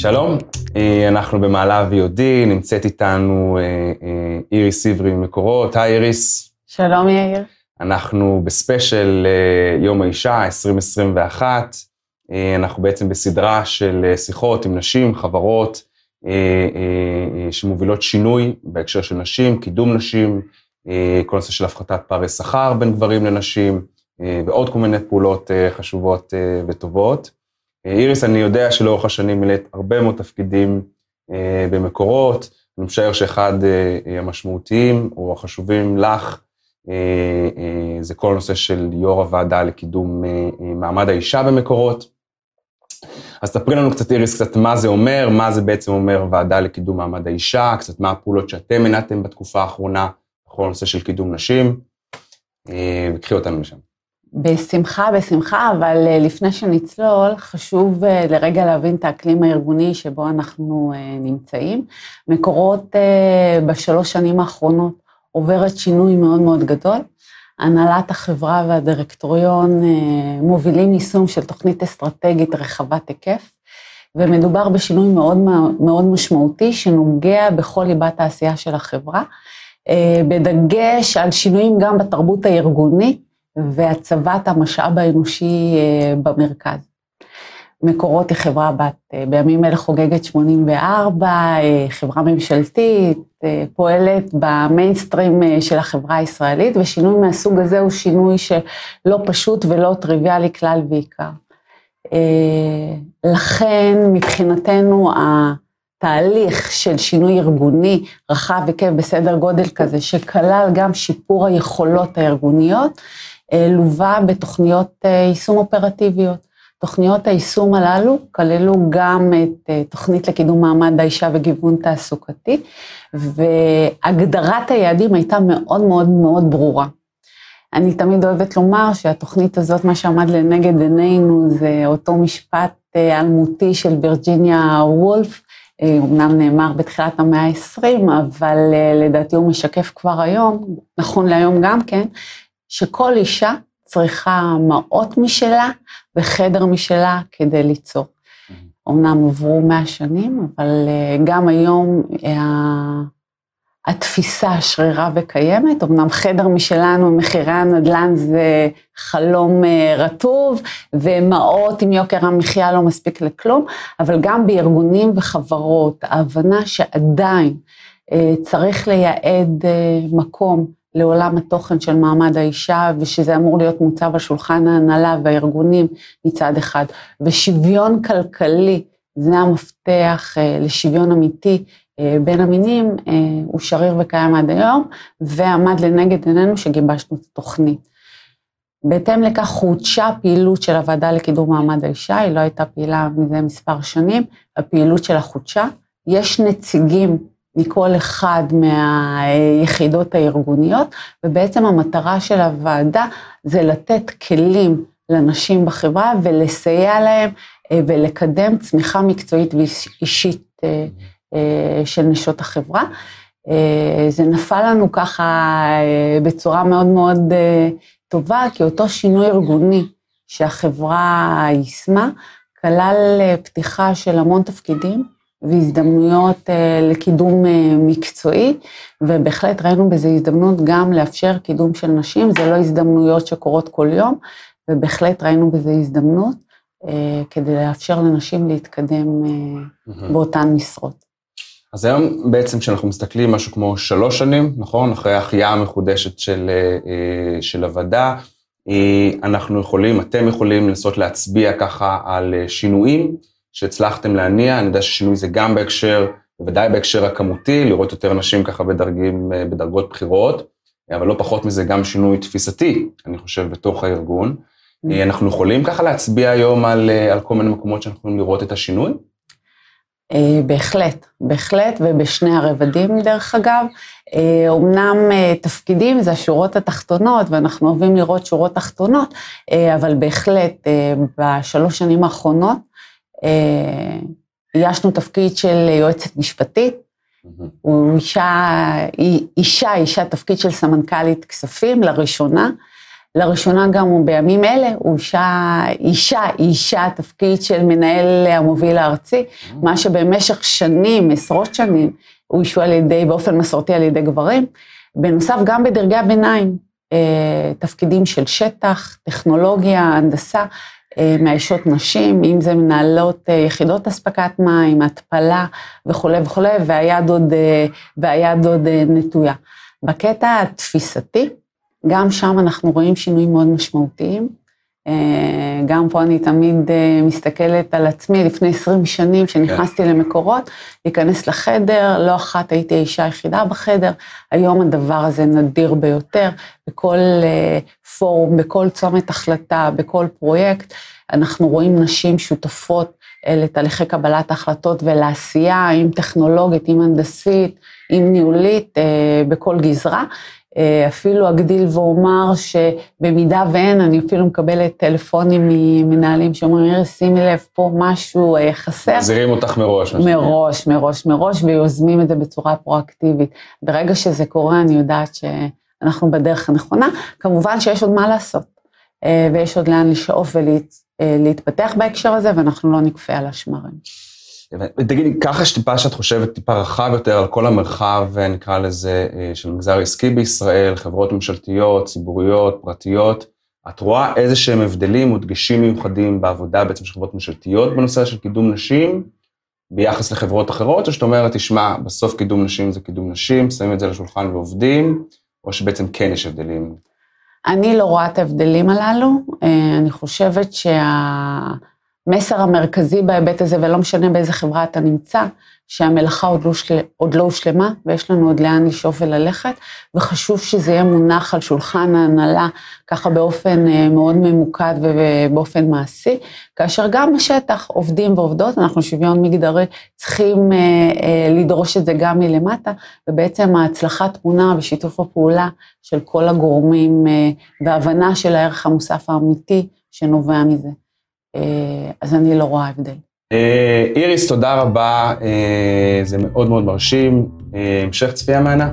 שלום, אה, אנחנו במעלה VOD, נמצאת איתנו אה, אה, איריס עברי ממקורות. היי איריס. שלום יאיר. אנחנו בספיישל יום האישה 2021. אנחנו בעצם בסדרה של שיחות עם נשים, חברות שמובילות שינוי בהקשר של נשים, קידום נשים, כל נושא של הפחתת פערי שכר בין גברים לנשים, ועוד כל מיני פעולות חשובות וטובות. איריס, אני יודע שלאורך השנים מילאת הרבה מאוד תפקידים אה, במקורות, אני משער שאחד אה, המשמעותיים או החשובים לך, אה, אה, זה כל הנושא של יו"ר הוועדה לקידום אה, אה, מעמד האישה במקורות. אז תספרי לנו קצת, איריס, קצת מה זה אומר, מה זה בעצם אומר ועדה לקידום מעמד האישה, קצת מה הפעולות שאתם הנעתם בתקופה האחרונה בכל הנושא של קידום נשים, אה, וקחי אותנו לשם. בשמחה, בשמחה, אבל אה, לפני שנצלול, חשוב אה, לרגע להבין את האקלים הארגוני שבו אנחנו אה, נמצאים. מקורות בשלוש שנים האחרונות עוברת שינוי מאוד מאוד גדול. הנהלת החברה והדירקטוריון מובילים יישום של תוכנית אסטרטגית רחבת היקף, ומדובר בשינוי מאוד מאוד משמעותי שנוגע בכל ליבת העשייה של החברה, בדגש על שינויים גם בתרבות הארגונית, והצבת המשאב האנושי אה, במרכז. מקורות היא חברה בת, אה, בימים אלה חוגגת 84, אה, חברה ממשלתית, פועלת במיינסטרים של החברה הישראלית, ושינוי מהסוג הזה הוא שינוי שלא פשוט ולא טריוויאלי כלל ועיקר. לכן מבחינתנו התהליך של שינוי ארגוני רחב היקף בסדר גודל כזה, שכלל גם שיפור היכולות הארגוניות, לווה בתוכניות אה, יישום אופרטיביות. תוכניות היישום הללו כללו גם את אה, תוכנית לקידום מעמד האישה וגיוון תעסוקתי, והגדרת היעדים הייתה מאוד מאוד מאוד ברורה. אני תמיד אוהבת לומר שהתוכנית הזאת, מה שעמד לנגד עינינו זה אותו משפט אלמותי של וירג'יניה וולף, אמנם נאמר בתחילת המאה ה-20, אבל לדעתי הוא משקף כבר היום, נכון להיום גם כן, שכל אישה צריכה מעות משלה וחדר משלה כדי ליצור. אמנם עברו מאה שנים, אבל אה, גם היום אה, התפיסה שרירה וקיימת, אמנם חדר משלנו, מחירי הנדל"ן זה חלום אה, רטוב, ומעות עם יוקר המחיה לא מספיק לכלום, אבל גם בארגונים וחברות, ההבנה שעדיין צריך לייעד מקום לעולם התוכן של מעמד האישה, ושזה אמור להיות מוצב על שולחן ההנהלה והארגונים מצד אחד, ושוויון כלכלי, זה המפתח אה, לשוויון אמיתי אה, בין המינים, אה, הוא שריר וקיים עד היום, ועמד לנגד עינינו שגיבשנו את התוכנית. בהתאם לכך חודשה פעילות של הוועדה לקידום מעמד האישה, היא לא הייתה פעילה מזה מספר שנים, הפעילות שלה חודשה. יש נציגים מכל אחד מהיחידות הארגוניות, ובעצם המטרה של הוועדה זה לתת כלים לנשים בחברה ולסייע להם אה, ולקדם צמיחה מקצועית ואישית אה, אה, של נשות החברה. זה נפל לנו ככה בצורה מאוד מאוד טובה, כי אותו שינוי ארגוני שהחברה יישמה, כלל פתיחה של המון תפקידים, והזדמנויות אה, לקידום אה, מקצועי, ובהחלט ראינו בזה הזדמנות גם לאפשר קידום של נשים, זה לא הזדמנויות שקורות כל יום, ובהחלט ראינו בזה הזדמנות אה, כדי לאפשר לנשים להתקדם באותן משרות. אז היום בעצם כשאנחנו מסתכלים משהו כמו שלוש שנים, נכון? אחרי ההחייאה המחודשת של, של הוועדה, אנחנו יכולים, אתם יכולים לנסות להצביע ככה על שינויים שהצלחתם להניע, אני יודע ששינוי זה גם בהקשר, בוודאי בהקשר הכמותי, לראות יותר נשים ככה בדרגים, אה, בדרגות בכירות, אבל לא פחות מזה גם שינוי תפיסתי, אני חושב, בתוך הארגון. Mm. אה, אנחנו יכולים ככה להצביע היום על, אה, על כל מיני מקומות שאנחנו יכולים לראות את השינוי? בהחלט, בהחלט, ובשני הרבדים דרך אגב. אומנם תפקידים זה השורות התחתונות, ואנחנו אוהבים לראות שורות תחתונות, אבל בהחלט בשלוש שנים האחרונות איישנו תפקיד של יועצת משפטית, הוא אישה, אישה, אישה תפקיד של סמנכ"לית כספים לראשונה, לראשונה גם בימים אלה הוא אישה, אישה, אישה, תפקיד של מנהל המוביל הארצי, mm. מה שבמשך שנים, עשרות שנים, הוא אישו על ידי, באופן מסורתי על ידי גברים. בנוסף, גם בדרגי הביניים, אה, תפקידים של שטח, טכנולוגיה, הנדסה, אה, מאיישות נשים, אם זה מנהלות אה, יחידות אספקת מים, התפלה וכולי וכולי, והיד עוד, והיד עוד נטויה. בקטע התפיסתי, גם שם אנחנו רואים שינויים מאוד משמעותיים. אה, גם פה אני תמיד אה, מסתכלת על עצמי, לפני 20 שנים שנכנסתי כן. למקורות, להיכנס לחדר, לא אחת הייתי האישה היחידה בחדר, היום הדבר הזה נדיר ביותר, בכל אה, פורום, בכל צומת החלטה, בכל פרויקט, אנחנו רואים נשים שותפות לתהליכי קבלת ההחלטות ולעשייה, אם טכנולוגית, אם הנדסית, אם ניהולית, בכל גזרה. אה, אפילו אגדיל ואומר שבמידה ואין, אני אפילו מקבלת טלפונים ממנהלים שאומרים, אירי, שימי לב, פה משהו אה, חסר. מזהירים אותך מראש. מראש, מראש, מראש, ויוזמים את זה בצורה פרואקטיבית. ברגע שזה קורה, אני יודעת שאנחנו בדרך הנכונה. כמובן שיש עוד מה לעשות, אה, ויש עוד לאן לשאוף ולהתפתח בהקשר הזה, ואנחנו לא נקפה על השמרים. תגידי, ככה שטיפה שאת חושבת טיפה רחב יותר על כל המרחב, נקרא לזה, אה, של מגזר עסקי בישראל, חברות ממשלתיות, ציבוריות, פרטיות, את רואה איזה שהם הבדלים או דגשים מיוחדים בעבודה בעצם של חברות ממשלתיות בנושא של קידום נשים, ביחס לחברות אחרות, או שאת אומרת, תשמע, בסוף קידום נשים זה קידום נשים, שמים את זה לשולחן ועובדים, או שבעצם כן יש הבדלים? אני לא רואה את ההבדלים הללו, אה, אני חושבת שה... המסר המרכזי בהיבט הזה, ולא משנה באיזה חברה אתה נמצא, שהמלאכה עוד לא, של... עוד לא הושלמה, ויש לנו עוד לאן לשאוף וללכת, וחשוב שזה יהיה מונח על שולחן ההנהלה, ככה באופן אה, מאוד ממוקד ובאופן מעשי, כאשר גם בשטח עובדים ועובדות, אנחנו שוויון מגדרי, צריכים אה, אה, לדרוש את זה גם מלמטה, ובעצם ההצלחה תמונה בשיתוף הפעולה של כל הגורמים, והבנה של הערך המוסף האמיתי שנובע מזה. אה, אז אני לא רואה הבדל. אה, איריס, תודה רבה, אה, זה מאוד מאוד מרשים. המשך צפייה מהנה.